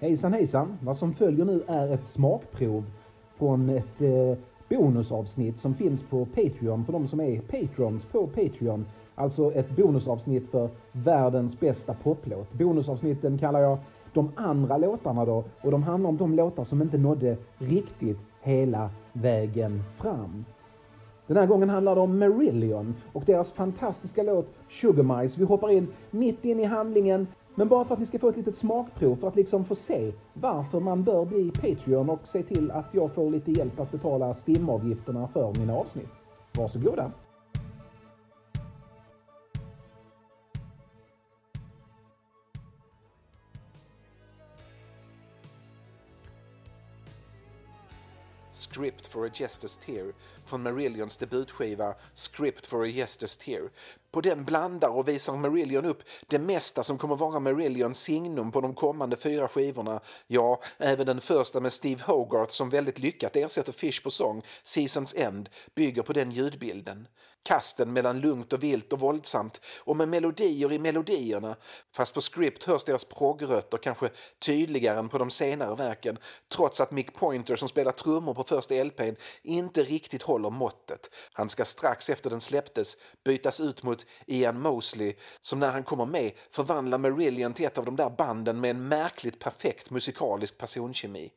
Hejsan hejsan! Vad som följer nu är ett smakprov från ett eh, bonusavsnitt som finns på Patreon för de som är Patrons på Patreon. Alltså ett bonusavsnitt för världens bästa poplåt. Bonusavsnitten kallar jag de andra låtarna då och de handlar om de låtar som inte nådde riktigt hela vägen fram. Den här gången handlar det om Marillion och deras fantastiska låt Sugar Mice. Vi hoppar in mitt in i handlingen men bara för att ni ska få ett litet smakprov för att liksom få se varför man bör bli Patreon och se till att jag får lite hjälp att betala STIM-avgifterna för mina avsnitt. Varsågoda! Script for a Jester's Tear från Marillions debutskiva Script for a Jester's Tear. På den blandar och visar Marillion upp det mesta som kommer vara Marillions signum på de kommande fyra skivorna. Ja, även den första med Steve Hogarth som väldigt lyckat ersätter Fish på sång, Seasons End, bygger på den ljudbilden. Kasten mellan lugnt och vilt och våldsamt och med melodier i melodierna. Fast på script hörs deras proggrötter kanske tydligare än på de senare verken trots att Mick Pointer som spelar trummor på första LPn inte riktigt håller måttet. Han ska strax efter den släpptes bytas ut mot Ian Mosley som när han kommer med förvandlar Marillion till ett av de där banden med en märkligt perfekt musikalisk personkemi.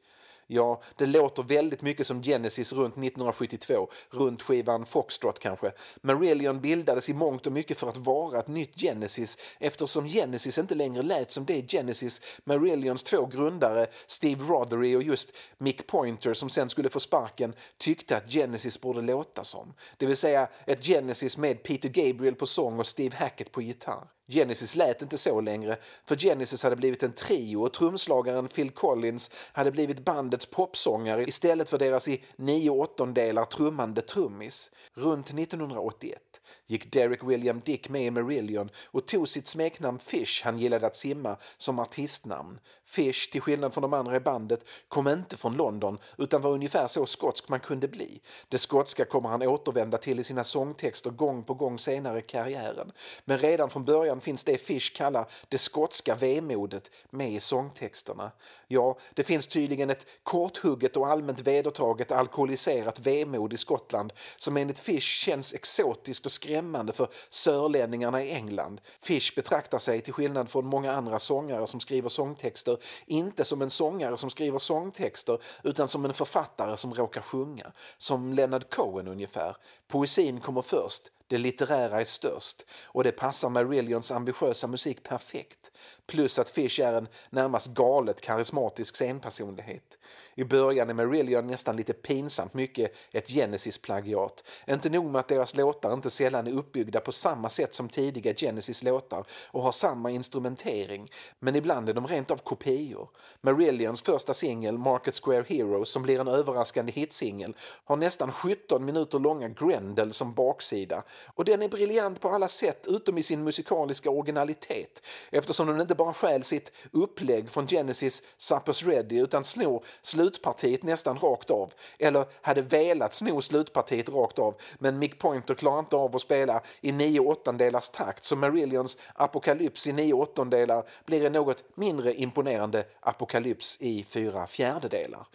Ja, det låter väldigt mycket som Genesis runt 1972, runt skivan Foxtrot kanske. Marillion bildades i mångt och mycket för att vara ett nytt Genesis eftersom Genesis inte längre lät som det Genesis Marillions två grundare Steve Rothery och just Mick Pointer som sen skulle få sparken tyckte att Genesis borde låta som. Det vill säga ett Genesis med Peter Gabriel på sång och Steve Hackett på gitarr. Genesis lät inte så längre, för Genesis hade blivit en trio och trumslagaren Phil Collins hade blivit bandets popsångare istället för deras i nio åttondelar trummande trummis. Runt 1981 gick Derek William Dick med i Merillion och tog sitt smeknamn Fish han gillade att simma som artistnamn. Fish, till skillnad från de andra i bandet, kom inte från London utan var ungefär så skotsk man kunde bli. Det skotska kommer han återvända till i sina sångtexter gång på gång senare i karriären. Men redan från början finns det Fish kallar det skotska vemodet med i sångtexterna. Ja, det finns tydligen ett korthugget och allmänt vedertaget alkoholiserat vemod i Skottland som enligt Fish känns exotiskt och skrämmande för sörlänningarna i England. Fish betraktar sig, till skillnad från många andra sångare som skriver sångtexter, inte som en sångare som skriver sångtexter utan som en författare som råkar sjunga. Som Leonard Cohen ungefär. Poesin kommer först, det litterära är störst och det passar Marillions ambitiösa musik perfekt. Plus att Fish är en närmast galet karismatisk scenpersonlighet. I början är Marillion nästan lite pinsamt mycket ett Genesis-plagiat. Inte nog med att deras låtar inte sällan är uppbyggda på samma sätt som tidiga Genesis-låtar och har samma instrumentering, men ibland är de rent av kopior. Marillions första singel, Market Square Heroes, som blir en överraskande hitsingel, har nästan 17 minuter långa Grendel som baksida och den är briljant på alla sätt utom i sin musikaliska originalitet eftersom den inte bara stjäl sitt upplägg från Genesis Suppers Ready utan snor slutpartiet nästan rakt av. Eller hade velat sno slutpartiet rakt av men Mick Pointer klarar inte av att spela i nio åttondelars takt så Marillions apokalyps i nio åttondelar blir en något mindre imponerande apokalyps i fyra fjärdedelar.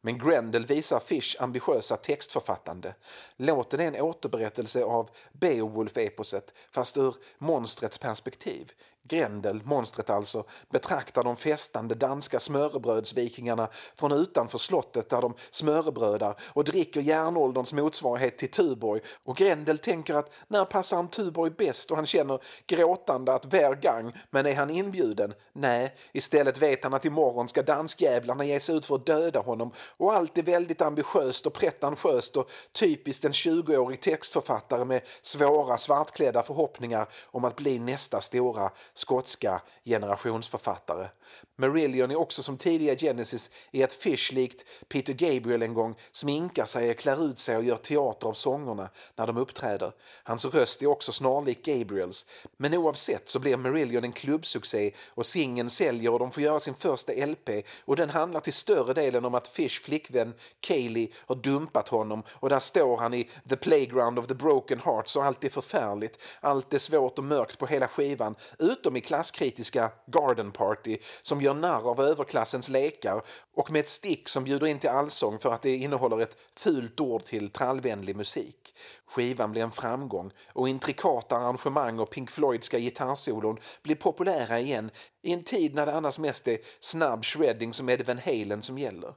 Men Grendel visar Fish ambitiösa textförfattande. Låten är en återberättelse av Beowulf-eposet fast ur monstrets perspektiv. Grendel, monstret alltså, betraktar de festande danska smörrebrödsvikingarna från utanför slottet där de smörrebrödar och dricker järnålderns motsvarighet till Tuborg och Grendel tänker att när passar han Tuborg bäst och han känner gråtande att vergang men är han inbjuden? Nej, istället vet han att imorgon ska danskjävlarna ge sig ut för att döda honom och allt är väldigt ambitiöst och pretentiöst och typiskt en 20-årig textförfattare med svåra svartklädda förhoppningar om att bli nästa stora skotska generationsförfattare. Marillion är också som tidiga Genesis i att Fish likt Peter Gabriel en gång sminkar sig, klär ut sig och gör teater av sångerna när de uppträder. Hans röst är också snarlik Gabriels. Men oavsett så blir Marillion en klubbsuccé och singeln säljer och de får göra sin första LP och den handlar till större delen om att Fish flickvän Kaylee har dumpat honom och där står han i The Playground of the Broken Hearts och allt är förfärligt. Allt är svårt och mörkt på hela skivan utom i klasskritiska Garden Party som gör narr av överklassens lekar och med ett stick som bjuder in till allsång för att det innehåller ett fult ord till trallvänlig musik. Skivan blir en framgång och intrikata arrangemang och Pink Floydska gitarrsolon blir populära igen i en tid när det annars mest är snabb shredding som Edvin Van Halen som gäller.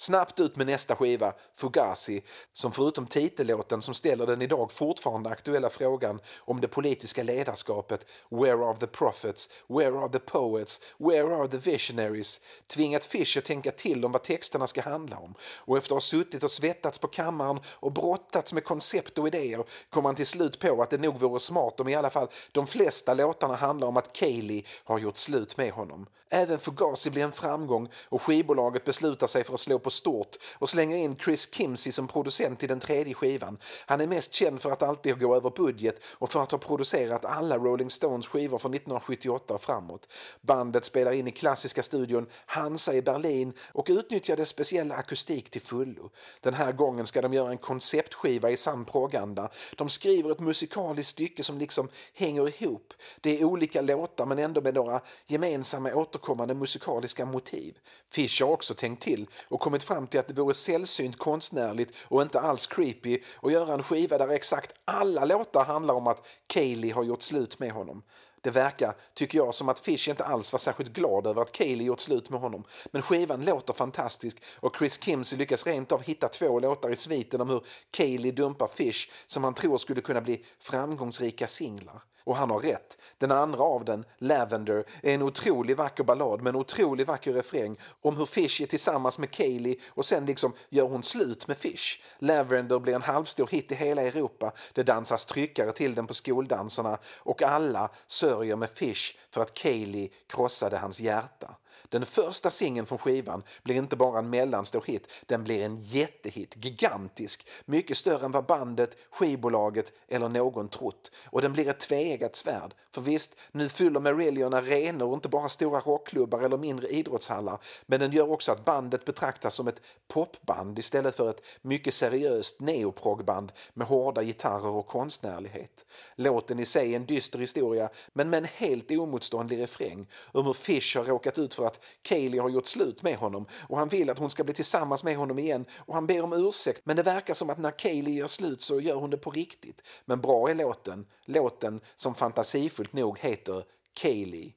Snabbt ut med nästa skiva, Fugazi, som förutom titellåten som ställer den idag fortfarande aktuella frågan om det politiska ledarskapet Where are the prophets? Where are the poets? Where are the visionaries? tvingat Fischer tänka till om vad texterna ska handla om och efter att ha suttit och svettats på kammaren och brottats med koncept och idéer kom han till slut på att det nog vore smart om i alla fall de flesta låtarna handlar om att Kaylee har gjort slut med honom. Även Fugazi blir en framgång och skivbolaget beslutar sig för att slå på stort och slänger in Chris Kimsey som producent i den tredje skivan. Han är mest känd för att alltid gå över budget och för att ha producerat alla Rolling Stones skivor från 1978 och framåt. Bandet spelar in i klassiska studion Hansa i Berlin och utnyttjar dess speciella akustik till fullo. Den här gången ska de göra en konceptskiva i sann proganda. De skriver ett musikaliskt stycke som liksom hänger ihop. Det är olika låtar men ändå med några gemensamma återkommande musikaliska motiv. Fish har också tänkt till och kommit kommit fram till att det vore sällsynt konstnärligt och inte alls creepy att göra en skiva där exakt alla låtar handlar om att Kaylee har gjort slut med honom. Det verkar, tycker jag, som att Fish inte alls var särskilt glad över att Kaylee gjort slut med honom. Men skivan låter fantastisk och Chris Kimsey lyckas rent av hitta två låtar i sviten om hur Kaylee dumpar Fish som han tror skulle kunna bli framgångsrika singlar. Och han har rätt. Den andra av den, Lavender, är en otroligt vacker ballad med en otroligt vacker refräng om hur Fish är tillsammans med Kaylee och sen liksom gör hon slut med Fish. Lavender blir en halvstor hit i hela Europa. Det dansas tryckare till den på skoldanserna och alla sörjer med Fish för att Kaylee krossade hans hjärta. Den första singeln från skivan blir inte bara en mellanstor hit, den blir en jättehit, gigantisk, mycket större än vad bandet, skivbolaget eller någon trott. Och den blir ett tveeggat svärd. För visst, nu fyller Marillion arenor inte bara stora rockklubbar eller mindre idrottshallar, men den gör också att bandet betraktas som ett popband istället för ett mycket seriöst neoprogband med hårda gitarrer och konstnärlighet. Låten i sig är en dyster historia, men med en helt omotståndlig refräng om hur Fish har råkat ut för att Kaylee har gjort slut med honom och han vill att hon ska bli tillsammans med honom igen och han ber om ursäkt. Men det verkar som att när Kaylee gör slut så gör hon det på riktigt. Men bra är låten, låten som fantasifullt nog heter Kaylee.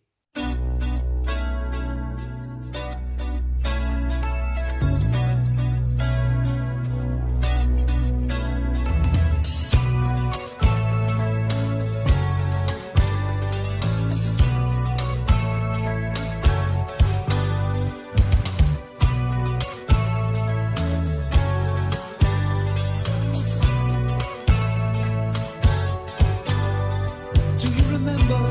remember.